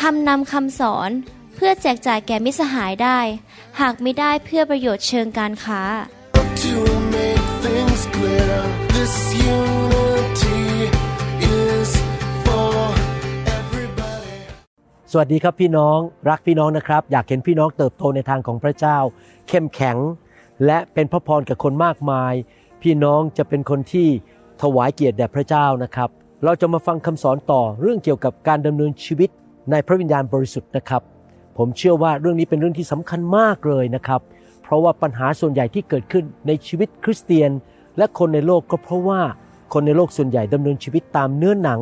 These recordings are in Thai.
ทำนำคำสอนเพื่อแจกจ่ายแก่มิสหายได้ หากไม่ได้เพื่อประโยชน์เชิงการค้า To make things clear, this unity is for everybody. สวัสดีครับพี่น้องรักพี่น้องนะครับ อยากเห็นพี่น้องเติบโตในทางของพระเจ้า เข้มแข็ง และเป็นพระพรกับคนมากมาย พี่น้องจะเป็นคนที่ถวายเกียรติแด่พระเจ้านะครับ เราจะมาฟังคำสอนต่อเรื่องเกี่ยวกับการดำเนินชีวิต ในพระวิญญาณบริสุทธิ์นะครับ ผมเชื่อว่าเรื่องนี้เป็นเรื่องที่สำคัญมากเลยนะครับ เพราะว่าปัญหาส่วนใหญ่ที่เกิดขึ้นในชีวิตคริสเตียน และคนในโลกก็เพราะว่าคนในโลกส่วนใหญ่ดำเนินชีวิตตามเนื้อหนัง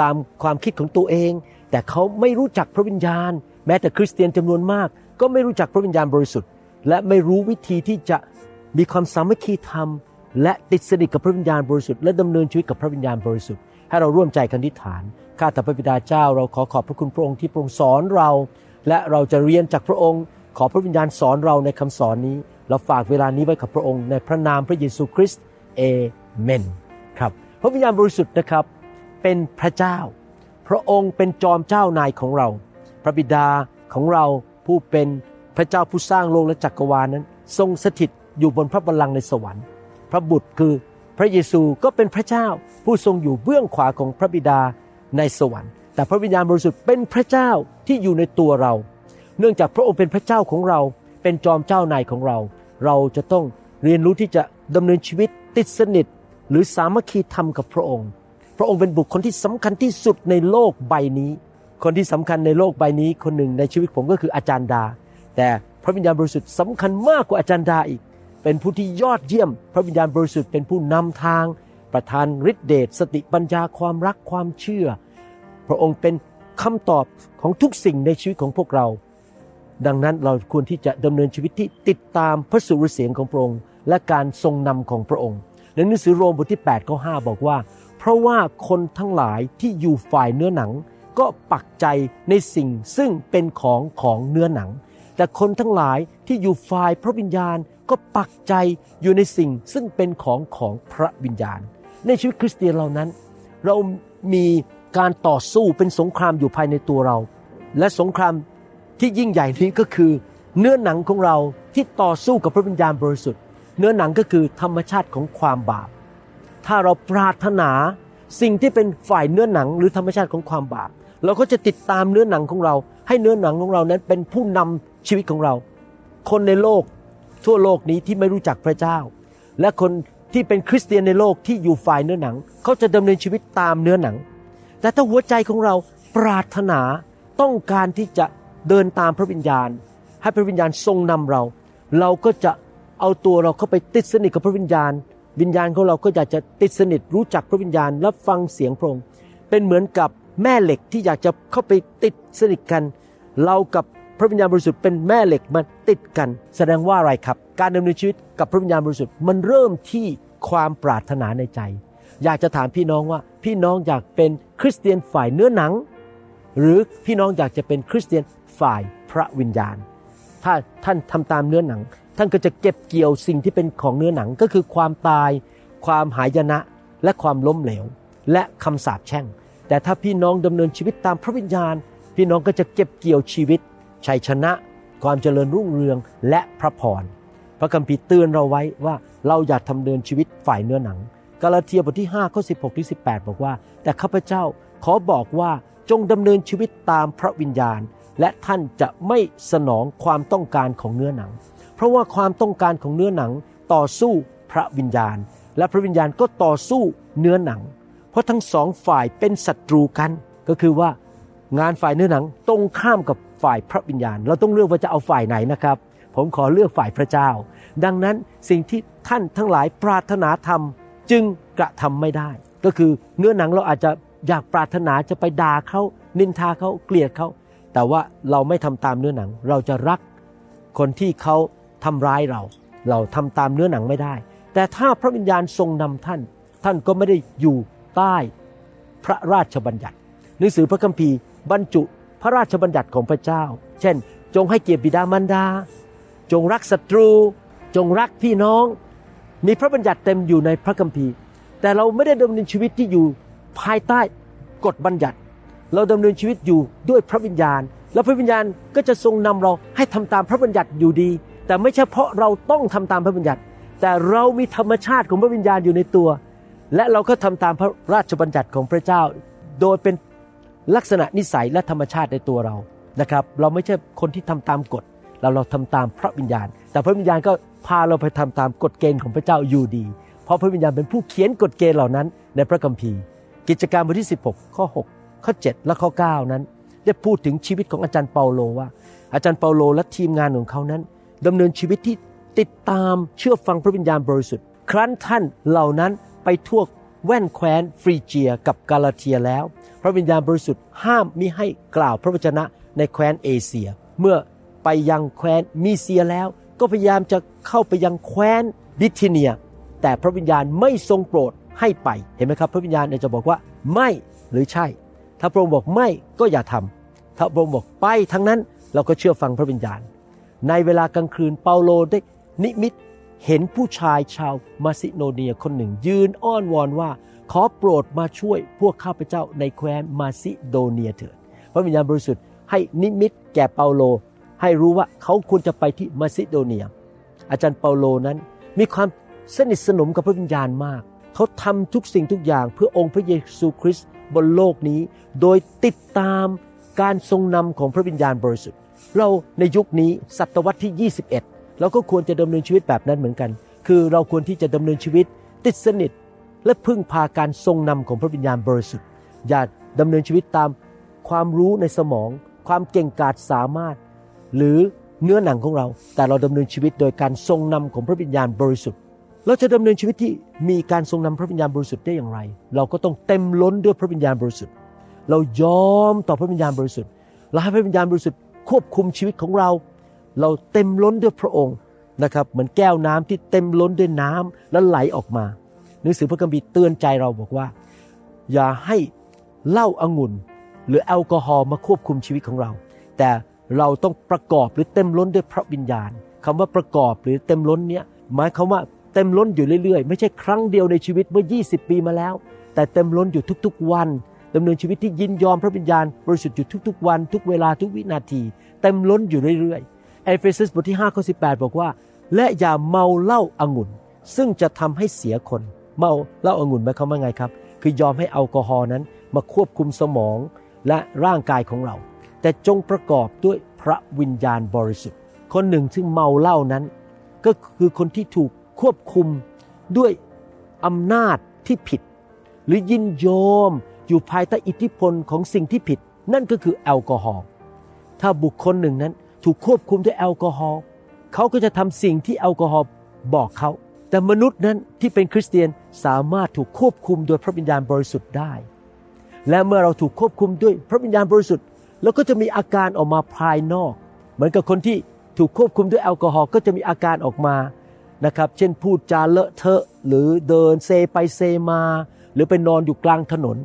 ตามความคิดของตัวเอง แต่เขาไม่รู้จักพระวิญญาณ แม้แต่คริสเตียนจำนวนมาก ก็ไม่รู้จักพระวิญญาณบริสุทธิ์ และไม่รู้วิธีที่จะมีความสามัคคีธรรม และติดสนิทกับพระวิญญาณบริสุทธิ์และดำเนินชีวิตกับพระวิญญาณบริสุทธิ์ให้เราร่วมใจกันทิฏฐาน ข้าแต่พระบิดาเจ้า เราขอขอบพระคุณพระองค์ที่พระองค์สอนเรา และเราจะเรียนจากพระองค์ ขอพระวิญญาณสอนเราในคำสอนนี้ เราฝากเวลานี้ไว้กับพระองค์ในพระนามพระเยซูคริสต์เอเมนครับพระวิญญาณบริสุทธิ์นะครับเป็นพระเจ้า พระองค์เป็นจอมเจ้านายของเรา พระบิดาของเราผู้เป็นพระเจ้าผู้สร้างโลกและจักรวาลนั้น ทรงสถิตอยู่บนพระบัลลังก์ในสวรรค์ พระบุตรคือพระเยซูก็เป็นพระเจ้าผู้ทรงอยู่เบื้องขวาของพระบิดา ในสวรรค์ แต่พระวิญญาณบริสุทธิ์เป็นพระเจ้าที่อยู่ในตัวเรา เนื่องจากพระองค์เป็นพระเจ้าของเรา เป็นจอมเจ้านายของเรา เราจะต้องเรียนรู้ที่จะดำเนินชีวิตติดสนิท หรือสามัคคีธรรมกับพระองค์ พระองค์เป็นบุคคลที่สำคัญที่สุดในโลกใบนี้ คนที่สำคัญในโลกใบนี้ คนหนึ่งในชีวิตผมก็คืออาจารย์ดา แต่พระวิญญาณบริสุทธิ์สำคัญมากกว่าอาจารย์ดาอีก เป็นผู้ที่ยอดเยี่ยม พระวิญญาณบริสุทธิ์เป็นผู้นำทาง ประทานฤทธิเดชสติปัญญาความรักความเชื่อ พระองค์เป็นคำตอบของทุกสิ่งในชีวิตของพวกเรา ดังนั้นเราควรที่จะดำเนินชีวิตที่ติดตามพระสุรเสียงของพระองค์ และการทรงนำของพระองค์ในหนังสือโรมบทที่8ข้อ5บอกว่า เพราะว่าคนทั้งหลายที่อยู่ฝ่ายเนื้อหนัง ก็ปักใจในสิ่งซึ่งเป็นของของเนื้อหนัง แต่คนทั้งหลายที่อยู่ฝ่ายพระวิญญาณก็ปักใจอยู่ในสิ่งซึ่งเป็นของของพระวิญญาณ ในชีวิตคริสเตียนเรานั้น เรามี การต่อสู้เป็นสงครามอยู่ภายในตัวเรา และสงครามที่ยิ่งใหญ่นี้ก็คือ เนื้อหนังของเราที่ต่อสู้กับพระวิญญาณบริสุทธิ์ เนื้อหนังก็คือธรรมชาติของความบาป ถ้าเราปรารถนาสิ่งที่เป็นฝ่ายเนื้อหนังหรือธรรมชาติของความบาป เราก็จะติดตามเนื้อหนังของเรา ให้เนื้อหนังของเรานั้นเป็นผู้นำชีวิตของเรา คนในโลกทั่วโลกนี้ที่ไม่รู้จักพระเจ้า และคนที่เป็นคริสเตียนในโลกที่อยู่ฝ่ายเนื้อหนัง เขาจะดำเนินชีวิตตามเนื้อหนัง แต่ถ้าหัวใจของเราปรารถนาต้องการที่จะเดินตามพระวิญญาณ ให้พระวิญญาณทรงนำเรา เราก็จะเอาตัวเราเข้าไปติดสนิทกับพระวิญญาณ วิญญาณของเราก็อยากจะติดสนิทรู้จักพระวิญญาณรับฟังเสียงพระองค์เป็นเหมือนกับแม่เหล็กที่อยากจะเข้าไปติดสนิทกัน เรากับพระวิญญาณบริสุทธิ์เป็นแม่เหล็กมาติดกัน แสดงว่าอะไรครับ การดำเนินชีวิตกับพระวิญญาณบริสุทธิ์มันเริ่มที่ความปรารถนาในใจ อยากจะถามพี่น้องว่าพี่น้องอยากเป็นคริสเตียนฝ่ายเนื้อหนัง หรือพี่น้องอยากจะเป็นคริสเตียนฝ่ายพระวิญญาณ ถ้าท่านทำตามเนื้อหนัง ท่านก็จะเก็บเกี่ยวสิ่งที่เป็นของเนื้อหนังก็คือความตาย ความหายนะและความล้มเหลว และคำสาปแช่ง แต่ถ้าพี่น้องดำเนินชีวิตตามพระวิญญาณ พี่น้องก็จะเก็บเกี่ยวชีวิตชัยชนะ ความเจริญรุ่งเรืองและพระพรพระคัมภีร์เตือนเราไว้ว่าเราอย่าทำเดินชีวิตฝ่ายเนื้อหนัง กาลาเทียบทที่5ข้อ16ถึง18 บอกว่า แต่ข้าพเจ้าขอบอกว่าจงดำเนินชีวิตตามพระวิญญาณ และท่านจะไม่สนองความต้องการของเนื้อหนัง เพราะว่าความต้องการของเนื้อหนังต่อสู้พระวิญญาณ และพระวิญญาณก็ต่อสู้เนื้อหนัง เพราะทั้งสองฝ่ายเป็นศัตรูกัน ก็คือว่างานฝ่ายเนื้อหนังตรงข้ามกับฝ่ายพระวิญญาณ เราต้องเลือกว่าจะเอาฝ่ายไหนนะครับ ผมขอเลือกฝ่ายพระเจ้า ดังนั้นสิ่งที่ท่านทั้งหลายปรารถนาทำ จึงกระทำไม่ได้ ก็คือเนื้อหนังเราอาจจะอยากปรารถนาจะไปด่าเขานินทาเขาเกลียดเขาแต่ว่าเราไม่ทำตามเนื้อหนัง เราจะรักคนที่เขาทำร้ายเรา เราทำตามเนื้อหนังไม่ได้ แต่ถ้าพระวิญญาณทรงนำท่าน ท่านก็ไม่ได้อยู่ใต้พระราชบัญญัติ หนังสือพระคัมภีร์บรรจุพระราชบัญญัติของพระเจ้า เช่น จงให้เกียรติบิดามารดา จงรักศัตรู จงรักพี่น้อง มีพระบัญญัติเต็มอยู่ในพระคัมภีร์ แต่เราไม่ได้ดำเนินชีวิตที่อยู่ภายใต้กฎบัญญัติ เราดำเนินชีวิตอยู่ด้วยพระวิญญาณ แล้วพระวิญญาณก็จะทรงนำเราให้ทำตามพระบัญญัติอยู่ดี แต่ไม่ใช่เพราะเราต้องทำตามพระบัญญัติ แต่เรามีธรรมชาติของพระวิญญาณอยู่ในตัว และเราก็ทำตามพระราชบัญญัติของพระเจ้า โดยเป็นลักษณะนิสัยและธรรมชาติในตัวเรานะครับ เราไม่ใช่คนที่ทำตามกฎเราเราทำตามพระวิญญาณ แต่พระวิญญาณก็พาเราไปทำตามกฎเกณฑ์ของพระเจ้าอยู่ดี เพราะพระวิญญาณเป็นผู้เขียนกฎเกณฑ์เหล่านั้น ในพระคัมภีร์ กิจการบทที่ 16 ข้อ 6 ข้อ 7 และข้อ 9 นั้น ได้พูดถึงชีวิตของอาจารย์เปาโลว่า อาจารย์เปาโลและทีมงานของเขานั้นดำเนินชีวิตที่ติดตามเชื่อฟังพระวิญญาณบริสุทธิ์ ครั้นท่านเหล่านั้นไปทั่วแว่นแคว้นฟรีเจียกับกาลาเทียแล้ว พระวิญญาณบริสุทธิ์ห้ามมิให้กล่าวพระวจนะในแคว้นเอเชีย เมื่อไปยังแคว้นมีเซียแล้ว ก็พยายามจะเข้าไปยังแคว้นบิทิเนีย แต่พระวิญญาณไม่ทรงโปรดให้ไปเห็นไหมครับ พระวิญญาณจะบอกว่าไม่หรือใช่ ถ้าพระองค์บอกไม่ก็อย่าทำถ้าพระองค์บอกไปทั้งนั้นเราก็เชื่อฟังพระวิญญาณ ในเวลากลางคืนเปาโลได้นิมิตเห็นผู้ชายชาวมาซิโดเนียคนหนึ่ง ยืนอ้อนวอนว่าขอโปรดมาช่วยพวกข้าพเจ้าในแคว้นมาซิโดเนียเถิด พระวิญญาณบริสุทธิ์ให้นิมิตแก่เปาโล ให้รู้ว่าเขาควรจะไปที่มาซิโดเนีย อาจารย์เปาโลนั้นมีความสนิทสนมกับพระวิญญาณมาก เขาทำทุกสิ่งทุกอย่างเพื่อองค์พระเยซูคริสต์บนโลกนี้ โดยติดตามการทรงนำของพระวิญญาณบริสุทธิ์ เราในยุคนี้ศตวรรษที่ 21 เราก็ควรจะดำเนินชีวิตแบบนั้นเหมือนกัน คือเราควรที่จะดำเนินชีวิต ติดสนิท และพึ่งพาการทรงนำของพระวิญญาณบริสุทธิ์ อย่าดำเนินชีวิตตามความรู้ในสมอง ความเก่งกาจสามารถ หรือเนื้อหนังของเรา แต่เราดำเนินชีวิตโดยการทรงนำของพระวิญญาณบริสุทธิ์ เราจะดำเนินชีวิตที่มีการทรงนำพระวิญญาณบริสุทธิ์ได้อย่างไร เราก็ต้องเต็มล้นด้วยพระวิญญาณบริสุทธิ์ เรายอมต่อพระวิญญาณบริสุทธิ์เราให้พระวิญญาณบริสุทธิ์ควบคุมชีวิตของเรา เราเต็มล้นด้วยพระองค์นะครับเหมือนแก้วน้ำที่เต็มล้นด้วยน้ำแล้วไหลออกมาหนังสือพระคัมภีร์เตือนใจเราบอกว่า อย่าให้เหล้าอางุ่น หรือแอลกอฮอล์มาควบคุมชีวิตของเรา แต่ เราต้องประกอบหรือเต็มล้นด้วยพระวิญญาณคำว่าประกอบหรือเต็มล้นเนี้ยหมายความว่าเต็มล้นอยู่เรื่อยๆ ไม่ใช่ครั้งเดียวในชีวิตเมื่อ 20 ปีมาแล้ว แต่เต็มล้นอยู่ทุกๆวันดำเนินชีวิตที่ยินยอมพระวิญญาณบริสุทธิ์อยู่ทุกๆวัน ทุกเวลาทุกวินาที เต็มล้นอยู่เรื่อยๆเอเฟซัสบทที่5ข้อ18 บอกว่า และอย่าเมาเหล้าองุ่น ซึ่งจะทำให้เสียคน เมาเหล้าอางุ่นหมายความว่าไงครับ คือยอมให้แอลกอฮอล์นั้นมาควบคุมสมองและร่างกายของเรา แต่จงประกอบด้วยพระวิญญาณบริสุทธิ์ คนหนึ่งซึ่งเมาเหล้านั้น ก็คือคนที่ถูกควบคุมด้วยอำนาจที่ผิด หรือยินยอมอยู่ภายใต้อิทธิพลของสิ่งที่ผิด นั่นก็คือแอลกอฮอล์ถ้าบุคคลหนึ่งนั้นถูกควบคุมด้วยแอลกอฮอล์เขาก็จะทำสิ่งที่แอลกอฮอล์บอกเขา แต่มนุษย์นั้นที่เป็นคริสเตียนสามารถถูกควบคุมโดยพระวิญญาณบริสุทธิ์ได้ และเมื่อเราถูกควบคุมด้วยพระวิญญาณบริสุทธิ์ เราก็จะมีอาการออกมาภายนอก เหมือนกับคนที่ถูกควบคุมด้วยแอลกอฮอล์ก็จะมีอาการออกมานะครับ เช่นพูดจาเลอะเทอะ หรือเดินเซไปเซมา หรือไปนอนอยู่กลางถนน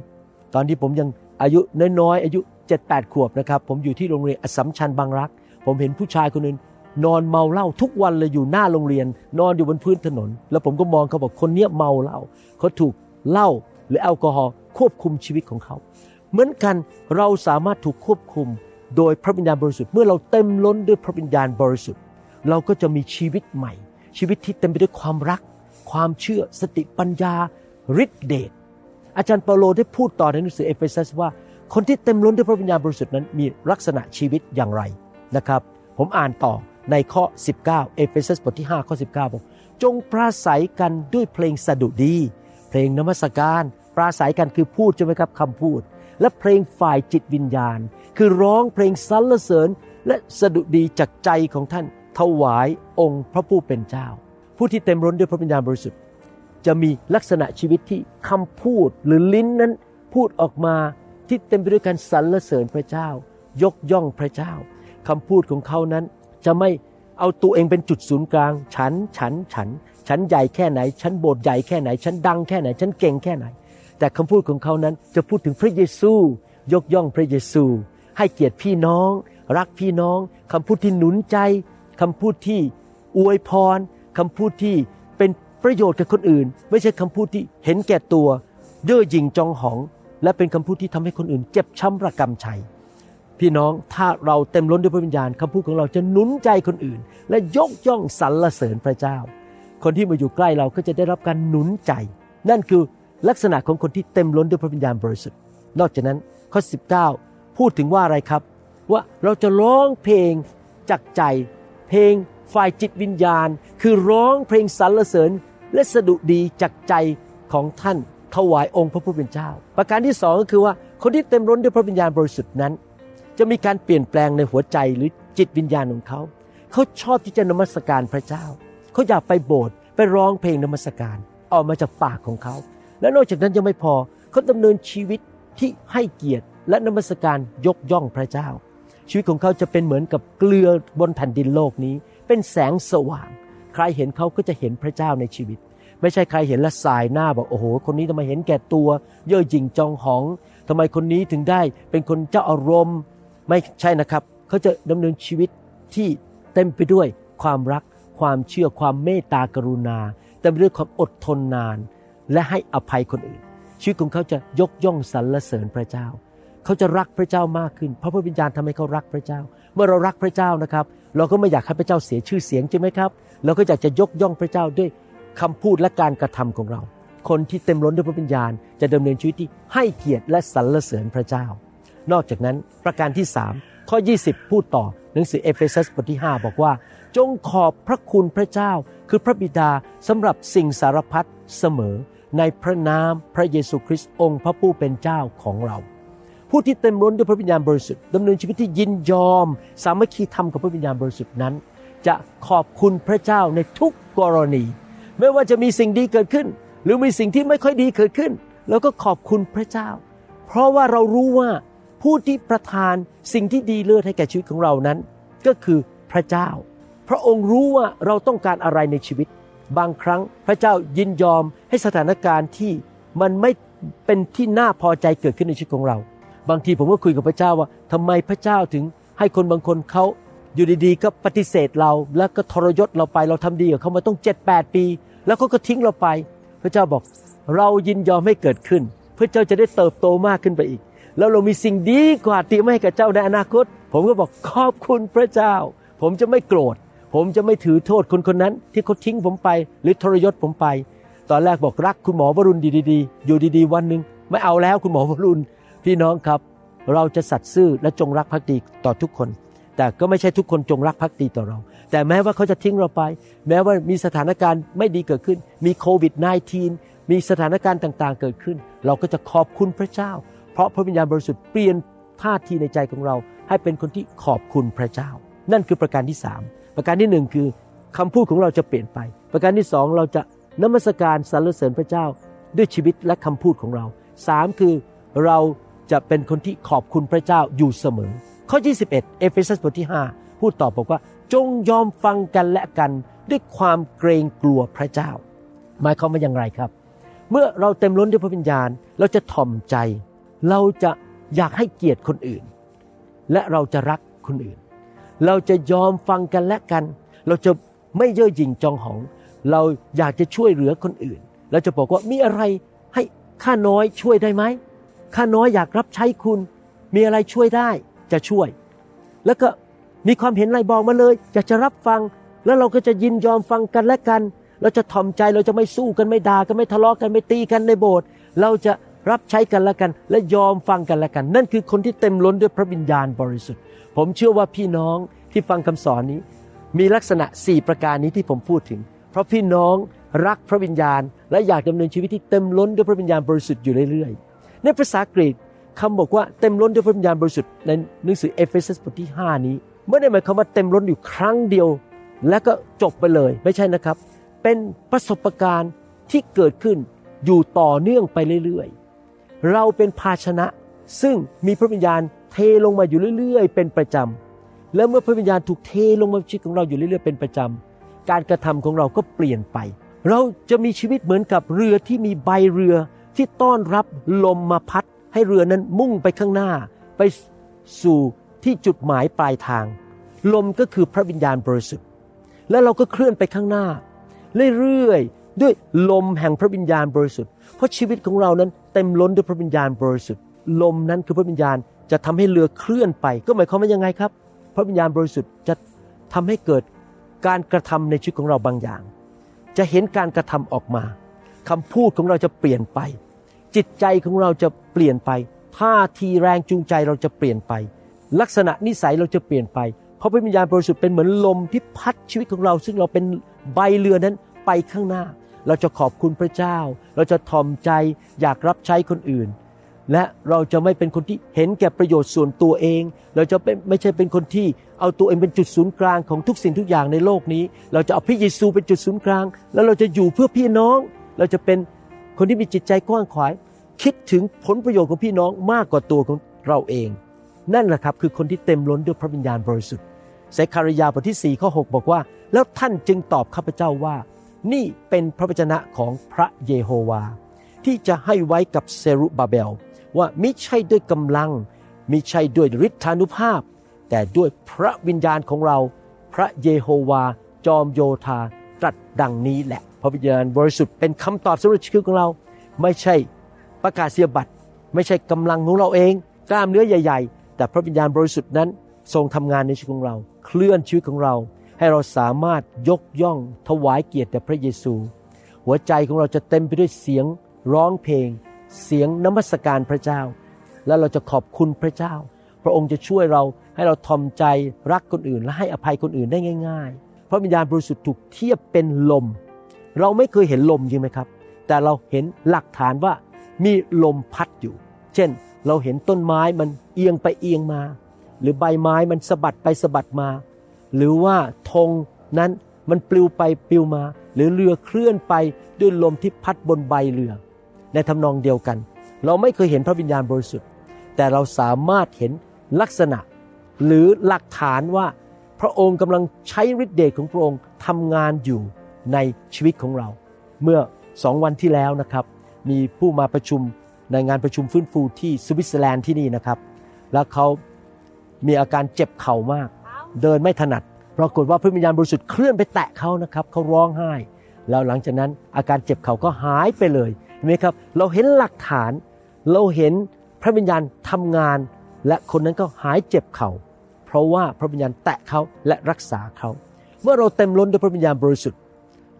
ตอนที่ผมยังอายุน้อยๆอายุ7-8ขวบนะครับ ผมอยู่ที่โรงเรียนอสัมชัญบางรัก ผมเห็นผู้ชายคนหนึงนอนเมาเหล้าทุกวันเลยอยู่หน้าโรงเรียน นอนอยู่บนพื้นถนน แล้วผมก็มองเขาบอกคนเนี้ยเมาเหล้าเขาถูกเหล้าหรือแอลกอฮอล์ควบคุมชีวิตของเขา เหมือนกันเราสามารถถูกควบคุมโดยพระวิญญาณบริสุทธิ์เมื่อเราเต็มล้นด้วยพระวิญญาณบริสุทธิ์ เราก็จะมีชีวิตใหม่ ชีวิตที่เต็มไปด้วยความรัก ความเชื่อสติปัญญาฤทธิเดชอาจารย์เปาโลได้พูดต่อในหนังสือเอเฟซัสว่า คนที่เต็มล้นด้วยพระวิญญาณบริสุทธิ์นั้นมีลักษณะชีวิตอย่างไรนะครับ ผมอ่านต่อในข้อ 19 เอเฟซัสบทที่5ข้อ 19บอกจงปราศัยกันด้วยเพลงสดุดี เพลงนมัสการ ปราศัยกันคือพูดใช่ไหมครับคำพูด และเพลงฝ่ายจิตวิญญาณ คือร้องเพลงสรรเสริญและสดุดีจากใจของท่าน ถวายองค์พระผู้เป็นเจ้า ผู้ที่เต็มล้นด้วยพระวิญญาณบริสุทธิ์ จะมีลักษณะชีวิตที่คำพูดหรือลิ้นนั้นพูดออกมาที่เต็มไปด้วยการสรรเสริญพระเจ้า ยกย่องพระเจ้าคำพูดของเขานั้นจะไม่เอาตัวเองเป็นจุดศูนย์กลาง ฉัน ฉัน ฉัน ฉันใหญ่แค่ไหน ฉันโบสถ์ใหญ่แค่ไหน ฉันดังแค่ไหน ฉันเก่งแค่ไหน แต่คำพูดของเขานั้นจะพูดถึงพระเยซู ยกย่องพระเยซู ให้เกียรติพี่น้อง รักพี่น้องคำพูดที่หนุนใจคำพูดที่อวยพรคำพูดที่เป็นประโยชน์กับคนอื่น ไม่ใช่คำพูดที่เห็นแก่ตัว เย่อหยิ่งจองหอง และเป็นคำพูดที่ทำให้คนอื่น เจ็บช้ำระกำใจพี่น้องถ้าเราเต็มล้นด้วยพระวิญญาณคำพูดของเราจะหนุนใจคนอื่น และยกย่องสรรเสริญพระเจ้า คนที่มาอยู่ใกล้เราก็จะได้รับการหนุนใจ นั่นคือ ลักษณะของคนที่เต็มล้นด้วยพระวิญญาณบริสุทธิ์ นอกจากนั้นข้อ 19 พูดถึงว่าอะไรครับ ว่าเราจะร้องเพลงจากใจ เพลงฝ่ายจิตวิญญาณ คือร้องเพลงสรรเสริญและสดุดีจากใจของท่านถวายองค์พระผู้เป็นเจ้า ประการที่สองก็คือว่าคนที่เต็มล้นด้วยพระวิญญาณบริสุทธิ์นั้น จะมีการเปลี่ยนแปลงในหัวใจหรือจิตวิญญาณของเขา เขาชอบที่จะนมัสการพระเจ้า เขาอยากไปโบสถ์ไปร้องเพลงนมัสการ ออกมาจากปากของเขา และนอกจากนั้นยังไม่พอเขาดำเนินชีวิตที่ให้เกียรติและนมัสการยกย่องพระเจ้า ชีวิตของเขาจะเป็นเหมือนกับเกลือบนแผ่นดินโลกนี้ เป็นแสงสว่าง ใครเห็นเขาก็จะเห็นพระเจ้าในชีวิต ไม่ใช่ใครเห็นแล้วสายหน้าบอกโอ้โห คนนี้ทำไมเห็นแก่ตัว เย่อหยิ่งจองหองทำไมคนนี้ถึงได้เป็นคนเจ้าอารมณ์ ไม่ใช่นะครับ เขาจะดำเนินชีวิตที่เต็มไปด้วยความรัก ความเชื่อความเมตตากรุณาเต็มไปด้วยความอดทนนาน และให้อภัยคนอื่น ชีวิตของเขาจะยกย่องสรรเสริญพระเจ้า เขาจะรักพระเจ้ามากขึ้น เพราะพระวิญญาณทำให้เขารักพระเจ้า เมื่อเรารักพระเจ้านะครับ เราก็ไม่อยากให้พระเจ้าเสียชื่อเสียงใช่ไหมครับเราก็อยากจะยกย่องพระเจ้าด้วยคำพูดและการกระทำของเรา คนที่เต็มล้นด้วยพระวิญญาณ จะดำเนินชีวิตที่ให้เกียรติและสรรเสริญพระเจ้า นอกจากนั้นประการที่3ข้อ 20 พูดต่อหนังสือเอเฟซัสบทที่ 5 บอกว่า จงขอบพระคุณพระเจ้า คือพระบิดาสำหรับสิ่งสารพัดเสมอ ในพระนามพระเยซูคริสต์องค์พระผู้เป็นเจ้าของเรา ผู้ที่เต็มล้นด้วยพระวิญญาณบริสุทธิ์ดำเนินชีวิตที่ยินยอม สามัคคีธรรมกับพระวิญญาณบริสุทธิ์นั้น จะขอบคุณพระเจ้าในทุกกรณี ไม่ว่าจะมีสิ่งดีเกิดขึ้น หรือมีสิ่งที่ไม่ค่อยดีเกิดขึ้นเราก็ขอบคุณพระเจ้า เพราะว่าเรารู้ว่าผู้ที่ประทานสิ่งที่ดีเลิศให้แก่ชีวิตของเรานั้น ก็คือพระเจ้า พระองค์รู้ว่าเราต้องการอะไรในชีวิต บางครั้งพระเจ้ายินยอมให้สถานการณ์ที่มันไม่เป็นที่น่าพอใจเกิดขึ้นในชีวิตของเรา บางทีผมก็คุยกับพระเจ้าว่าทำไมพระเจ้าถึงให้คนบางคนเขาอยู่ดีๆ ก็ปฏิเสธเรา แล้วก็ทรยศเราไปเราทำดีกับเขามาต้องเจ็ดแปดปี แล้วเขาก็ทิ้งเราไป พระเจ้าบอกเรายินยอมให้เกิดขึ้น เพื่อเจ้าจะได้เติบโตมากขึ้นไปอีก แล้วเรามีสิ่งดีกว่าเตรียมไว้ให้กับเจ้าในอนาคต ผมก็บอกขอบคุณพระเจ้า ผมจะไม่โกรธ ผมจะไม่ถือโทษคนคนนั้น ที่เขาทิ้งผมไป หรือทรยศผมไป ตอนแรกบอกรักคุณหมอวรุณดีๆ อยู่ดีๆ วันหนึ่งไม่เอาแล้วคุณหมอวรุณพี่น้องครับ เราจะสัตย์ซื่อและจงรักภักดีต่อทุกคน แต่ก็ไม่ใช่ทุกคนจงรักภักดีต่อเรา แต่แม้ว่าเขาจะทิ้งเราไป แม้ว่ามีสถานการณ์ไม่ดีเกิดขึ้น มีโควิด -19 มีสถานการณ์ต่างๆ เกิดขึ้น เราก็จะขอบคุณพระเจ้า เพราะพระวิญญาณบริสุทธิ์เปลี่ยนท่าทีในใจของเรา ให้เป็นคนที่ขอบคุณพระเจ้า นั่นคือประการที่สาม ประการที่หนึ่งคือคำพูดของเราจะเปลี่ยนไป ประการที่สองเราจะนมัสการสรรเสริญพระเจ้าด้วยชีวิตและคำพูดของเราสามคือเราจะเป็นคนที่ขอบคุณพระเจ้าอยู่เสมอ ข้อ 21 เอเฟซัสบทที่ 5 พูดต่อบอกว่า จงยอมฟังกันและกันด้วยความเกรงกลัวพระเจ้า หมายความว่าอย่างไรครับ เมื่อเราเต็มล้นด้วยพระวิญญาณ เราจะถ่อมใจ เราจะอยากให้เกียรติคนอื่น และเราจะรักคนอื่น เราจะยอมฟังกันและกัน เราจะไม่เย่อหยิ่งจองหอง เราอยากจะช่วยเหลือคนอื่น เราจะบอกว่ามีอะไรให้ข้าน้อยช่วยได้ไหมข้าน้อยอยากรับใช้คุณ มีอะไรช่วยได้จะช่วย แล้วก็มีความเห็นอะไรบอกมาเลยอยากจะรับฟัง แล้วเราก็จะยินยอมฟังกันและกัน เราจะถ่อมใจเราจะไม่สู้กันไม่ด่ากันไม่ทะเลาะกันไม่ตีกันในโบสถ์เราจะ รับใช้กันและกัน และยอมฟังกันและกัน นั่นคือคนที่เต็มล้นด้วยพระวิญญาณบริสุทธิ์ ผมเชื่อว่าพี่น้องที่ฟังคำสอนนี้ มีลักษณะ 4 ประการนี้ที่ผมพูดถึง เพราะพี่น้องรักพระวิญญาณ และอยากดำเนินชีวิตที่เต็มล้นด้วยพระวิญญาณบริสุทธิ์อยู่เรื่อยๆ ในภาษากรีกคำบอกว่าเต็มล้นด้วยพระวิญญาณบริสุทธิ์ในหนังสือเอเฟซัสบทที่ 5 นี้ไม่ได้หมายความว่าเต็มล้นอยู่ครั้งเดียว แล้วก็จบไปเลยไม่ใช่นะครับ เป็นประสบการณ์ที่เกิดขึ้นอยู่ต่อเนื่องไปเรื่อยๆ เราเป็นภาชนะซึ่งมีพระวิญญาณเทลงมาอยู่เรื่อย ๆ เป็นประจำ แล้วเมื่อพระวิญญาณถูกเทลงมาชีวิตของเราอยู่เรื่อย ๆ เป็นประจำ การกระทำของเราก็เปลี่ยนไป เราจะมีชีวิตเหมือนกับเรือที่มีใบเรือที่ต้อนรับลมมาพัด ให้เรือนั้นมุ่งไปข้างหน้า ไปสู่ที่จุดหมายปลายทาง ลมก็คือพระวิญญาณบริสุทธิ์ แล้วเราก็เคลื่อนไปข้างหน้า เรื่อยๆด้วยลมแห่งพระวิญญาณบริสุทธิ์ เพราะชีวิตของเรานั้น เต็มล้นด้วยพระวิญญาณบริสุทธิ์ ลมนั้นคือพระวิญญาณจะทำให้เรือเคลื่อนไป ก็หมายความว่ายังไงครับ พระวิญญาณบริสุทธิ์จะทำให้เกิดการกระทำในชีวิตของเราบางอย่าง จะเห็นการกระทำออกมาคำพูดของเราจะเปลี่ยนไป จิตใจของเราจะเปลี่ยนไปท่าทีแรงจูงใจเราจะเปลี่ยนไป ลักษณะนิสัยเราจะเปลี่ยนไป เพราะพระวิญญาณบริสุทธิ์เป็นเหมือนลมที่พัดชีวิตของเรา ซึ่งเราเป็นใบเรือนั้นไปข้างหน้า เราจะขอบคุณพระเจ้า เราจะทอมใจอยากรับใช้คนอื่น และเราจะไม่เป็นคนที่เห็นแก่ประโยชน์ส่วนตัวเอง เราจะเป็นไม่ใช่เป็นคนที่เอาตัวเองเป็นจุดศูนย์กลางของทุกสิ่งทุกอย่างในโลกนี้ เราจะเอาพระเยซูเป็นจุดศูนย์กลาง แล้วเราจะอยู่เพื่อพี่น้อง เราจะเป็นคนที่มีจิตใจกว้างขวายคิดถึงผลประโยชน์ของพี่น้องมากกว่าตัวของเราเอง นั่นแหละครับคือคนที่เต็มล้นด้วยพระวิญญาณบริสุทธิ์เสคารยาบทที่4ข้อ6บอกว่า แล้วท่านจึงตอบข้าพเจ้าว่า นี่เป็นพระวจนะของพระเยโฮวา ที่จะให้ไว้กับเซรุบาเบล ว่ามิใช่ด้วยกำลัง มิใช่ด้วยฤทธานุภาพ แต่ด้วยพระวิญญาณของเรา พระเยโฮวา จอมโยธาตรัสดังนี้แหละ พระวิญญาณบริสุทธิ์เป็นคำตอบสำหรับชีวิตของเรา ไม่ใช่ประกาศเสียบัตรไม่ใช่กำลังของเราเอง กล้ามเนื้อใหญ่ ๆ แต่พระวิญญาณบริสุทธิ์นั้นทรงทำงานในชีวิตของเรา เคลื่อนชีวิตของเรา ให้เราสามารถยกย่องถวายเกียรติแด่พระเยซู หัวใจของเราจะเต็มไปด้วยเสียงร้องเพลง เสียงนมัสการพระเจ้า แล้วเราจะขอบคุณพระเจ้า พระองค์จะช่วยเราให้เราทอมใจรักคนอื่น และให้อภัยคนอื่นได้ง่าย ๆ พระวิญญาณบริสุทธิ์ถูกเทียบเป็นลม เราไม่เคยเห็นลมจริงไหมครับ แต่เราเห็นหลักฐานว่ามีลมพัดอยู่ เช่น เราเห็นต้นไม้มันเอียงไปเอียงมา หรือใบไม้มันสะบัดไปสะบัดมา หรือว่าธงนั้นมันปลิวไปปลิวมา หรือเรือเคลื่อนไปด้วยลมที่พัดบนใบเรือ ในทำนองเดียวกัน เราไม่เคยเห็นพระวิญญาณบริสุทธิ์ แต่เราสามารถเห็นลักษณะ หรือหลักฐานว่าพระองค์กำลังใช้ฤทธิเดชของพระองค์ทำงานอยู่ในชีวิตของเรา เมื่อสองวันที่แล้วนะครับ มีผู้มาประชุมในงานประชุมฟื้นฟูที่สวิตเซอร์แลนด์ที่นี่นะครับ แล้วเขามีอาการเจ็บเข่ามาก เดินไม่ถนัดปรากฏว่าพระวิญญาณบริสุทธิ์เคลื่อนไปแตะเขานะครับเขาร้องไห้ แล้วหลังจากนั้นอาการเจ็บเขาก็หายไปเลยเห็นไหมครับ เราเห็นหลักฐาน เราเห็นพระวิญญาณทำงาน และคนนั้นก็หายเจ็บเข่าเพราะว่าพระวิญญาณแตะเขาและรักษาเขา เมื่อเราเต็มล้นด้วยพระวิญญาณบริสุทธิ์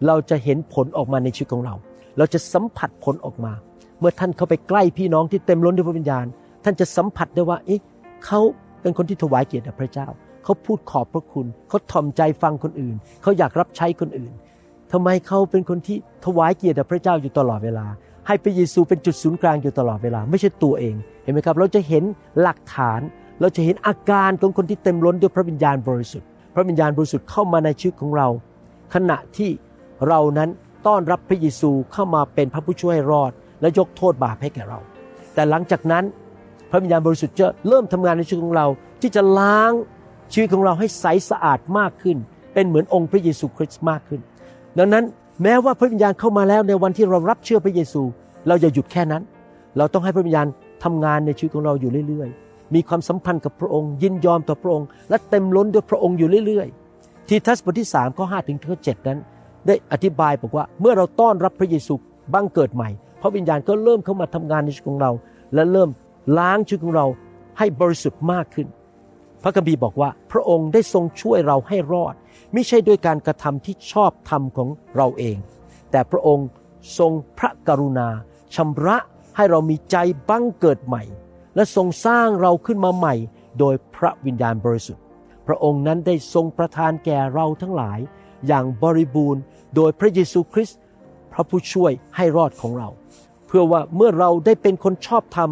เราจะเห็นผลออกมาในชีวิตของเรา เราจะสัมผัสผลออกมา เมื่อท่านเข้าไปใกล้พี่น้องที่เต็มล้นด้วยพระวิญญาณ ท่านจะสัมผัสได้ว่าเอ๊ะเขาเป็นคนที่ถวายเกียรติแด่พระเจ้า เขาพูดขอบพระคุณ เขาถ่อมใจฟังคนอื่น เขาอยากรับใช้คนอื่นทำไมเขาเป็นคนที่ถวายเกียรติพระเจ้าอยู่ตลอดเวลา ให้พระเยซูเป็นจุดศูนย์กลางอยู่ตลอดเวลา ไม่ใช่ตัวเอง เห็นไหมครับ เราจะเห็นหลักฐาน เราจะเห็นอาการของคนที่เต็มล้นด้วยพระวิญญาณบริสุทธิ์ พระวิญญาณบริสุทธิ์เข้ามาในชีวิตของเรา ขณะที่เรานั้นต้อนรับพระเยซูเข้ามาเป็นพระผู้ช่วยรอด และยกโทษบาปให้แก่เรา แต่หลังจากนั้นพระวิญญาณบริสุทธิ์จะเริ่มทำงานในชีวิตของเรา ที่จะล้าง ชีวิตของเราให้ใสสะอาดมากขึ้น เป็นเหมือนองค์พระเยซูคริสต์มากขึ้น ดังนั้นแม้ว่าพระวิญญาณเข้ามาแล้วในวันที่เรารับเชื่อพระเยซู เราอย่าหยุดแค่นั้น เราต้องให้พระวิญญาณทำงานในชีวิตของเราอยู่เรื่อยๆ มีความสัมพันธ์กับพระองค์ ยินยอมต่อพระองค์ และเต็มล้นด้วยพระองค์อยู่เรื่อยๆ ทีทัสบทที่3ข้อ5ถึงข้อ7นั้น ได้อธิบายบอกว่าเมื่อเราต้อนรับพระเยซูบังเกิดใหม่ พระวิญญาณก็เริ่มเข้ามาทำงานในชีวิตของเรา และเริ่มล้างชีวิตของเราให้บริสุทธิ์มากขึ้น พระคัมภีร์บอกว่าพระองค์ได้ทรงช่วยเราให้รอด ไม่ใช่ด้วยการกระทำที่ชอบธรรมของเราเอง แต่พระองค์ทรงพระกรุณาชำระให้เรามีใจบังเกิดใหม่ และทรงสร้างเราขึ้นมาใหม่ โดยพระวิญญาณบริสุทธิ์ พระองค์นั้นได้ทรงประทานแก่เราทั้งหลาย อย่างบริบูรณ์ โดยพระเยซูคริสต์พระผู้ช่วยให้รอดของเรา เพื่อว่าเมื่อเราได้เป็นคนชอบธรรม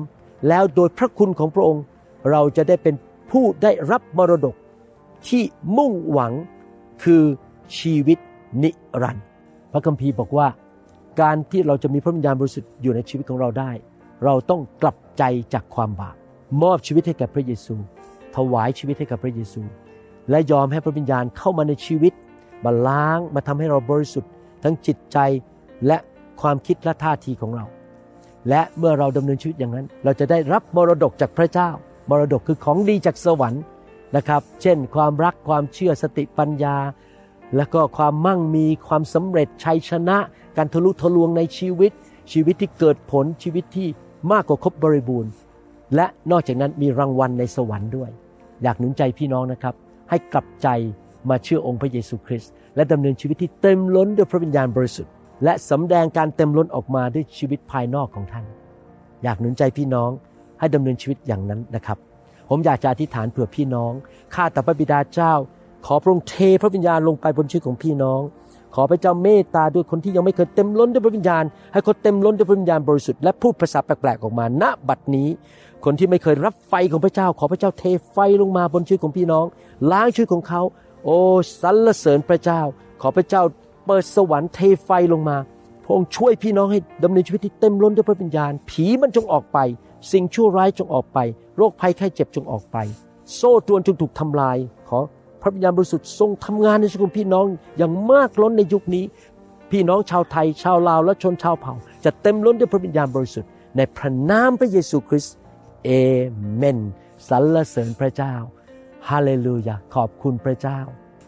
แล้วโดยพระคุณของพระองค์ เราจะได้เป็น ผู้ได้รับมรดกที่มุ่งหวังคือชีวิตนิรันดร์พระคัมภีร์บอกว่า การที่เราจะมีพระวิญญาณบริสุทธิ์อยู่ในชีวิตของเราได้ เราต้องกลับใจจากความบาปมอบชีวิตให้แก่พระเยซู ถวายชีวิตให้กับพระเยซู และยอมให้พระวิญญาณเข้ามาในชีวิตมาล้างมาทำให้เราบริสุทธิ์ ทั้งจิตใจและความคิดและท่าทีของเรา และเมื่อเราดำเนินชีวิตอย่างนั้น เราจะได้รับมรดกจากพระเจ้า มรดกคือของดีจากสวรรค์นะครับ เช่น ความรักความเชื่อสติปัญญา แล้วก็ความมั่งมีความสำเร็จชัยชนะ การทะลุทะลวงในชีวิต ชีวิตที่เกิดผลชีวิตที่มากกว่าครบบริบูรณ์ และนอกจากนั้นมีรางวัลในสวรรค์ด้วย อยากหนุนใจพี่น้องนะครับ ให้กลับใจมาเชื่อองค์พระเยซูคริสต์และดำเนินชีวิตที่เต็มล้นด้วยพระวิญญาณบริสุทธิ์ และสำแดงการเต็มล้นออกมาด้วยชีวิตภายนอกของท่าน อยากหนุนใจพี่น้อง ให้ดำเนินชีวิตอย่างนั้นนะครับ ผมอยากจะอธิษฐานเผื่อพี่น้อง ข้าแต่พระบิดาเจ้า ขอพระองค์เทพระวิญญาณลงไปบนชีวิตของพี่น้อง ขอพระเจ้าเมตตาด้วยคนที่ยังไม่เคยเต็มล้นด้วยพระวิญญาณ ให้เขาเต็มล้นด้วยพระวิญญาณบริสุทธิ์และพูดภาษาแปลกๆออกมา ณ บัดนี้ คนที่ไม่เคยรับไฟของพระเจ้า ขอพระเจ้าเทไฟลงมาบนชีวิตของพี่น้อง ล้างชีวิตของเขา โอ้สรรเสริญพระเจ้า ขอพระเจ้าเปิดสวรรค์เทไฟลงมาพระองค์ช่วยพี่น้องให้ดำเนินชีวิตที่เต็มล้นด้วยพระวิญญาณ ผีมันจงออกไป สิ่งชั่วร้ายจงออกไป โรคภัยไข้เจ็บจงออกไป โซ่ตรวนจงถูกทำลาย ขอพระวิญญาณบริสุทธิ์ทรงทำงานในชีวิตของพี่น้องอย่างมากล้นในยุคนี้ พี่น้องชาวไทย ชาวลาวและชนชาวเผ่า จะเต็มล้นด้วยพระวิญญาณบริสุทธิ์ในพระนามพระเยซูคริสต์เอเมนสรรเสริญพระเจ้าฮาเลลูยาขอบคุณพระเจ้า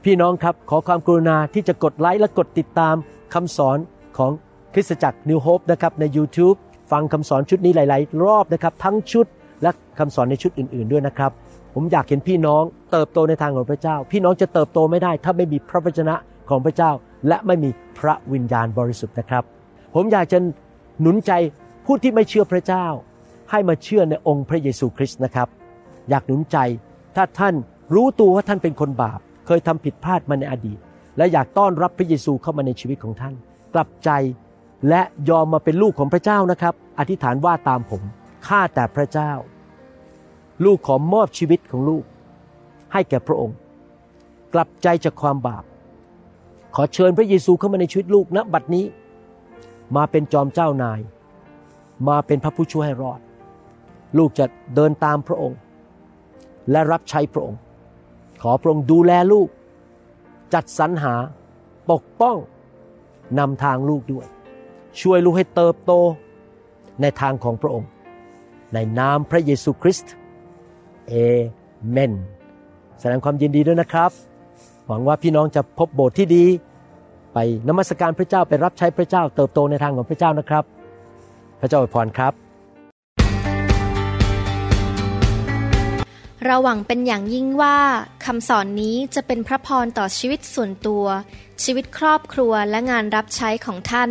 พี่น้องครับขอความกรุณาที่จะกดไลค์และกดติดตามคำสอนของคริสตจักรนิวโฮปนะครับใน YouTube ฟังคำสอนชุดนี้หลาย ๆ รอบนะครับ ทั้งชุดและคำสอนในชุดอื่น ๆ ด้วยนะครับ ผมอยากเห็นพี่น้องเติบโตในทางของพระเจ้า พี่น้องจะเติบโตไม่ได้ ถ้าไม่มีพระวจนะของพระเจ้า และไม่มีพระวิญญาณบริสุทธิ์นะครับ ผมอยากจะหนุนใจผู้ที่ไม่เชื่อพระเจ้า ให้มาเชื่อในองค์พระเยซูคริสต์นะครับ อยากหนุนใจถ้าท่านรู้ตัวว่าท่านเป็นคนบาป เคยทำผิดพลาดมาในอดีต และอยากต้อนรับพระเยซูเข้ามาในชีวิตของท่าน กลับใจ และยอมมาเป็นลูกของพระเจ้านะครับ อธิษฐานว่าตามผมข้าแต่พระเจ้า ลูกขอมอบชีวิตของลูก ให้แก่พระองค์ กลับใจจากความบาป ขอเชิญพระเยซูเข้ามาในชีวิตลูกณบัดนี้ มาเป็นจอมเจ้านาย มาเป็นพระผู้ช่วยให้รอด ลูกจะเดินตามพระองค์ และรับใช้พระองค์ ขอพระองค์ดูแลลูก จัดสรรหา ปกป้องนำทางลูกด้วย ช่วยลูกให้เติบโตในทางของพระองค์ ในนามพระเยซูคริสต์เอเมน แสดงความยินดีด้วยนะครับ หวังว่าพี่น้องจะพบโบสถ์ที่ดี ไปนมัสการพระเจ้าไปรับใช้พระเจ้า เติบโตในทางของพระเจ้านะครับ พระเจ้าอวยพรครับเราหวังเป็นอย่างยิ่งว่าคำสอนนี้จะเป็นพระพรต่อชีวิตส่วนตัว ชีวิตครอบครัวและงานรับใช้ของท่าน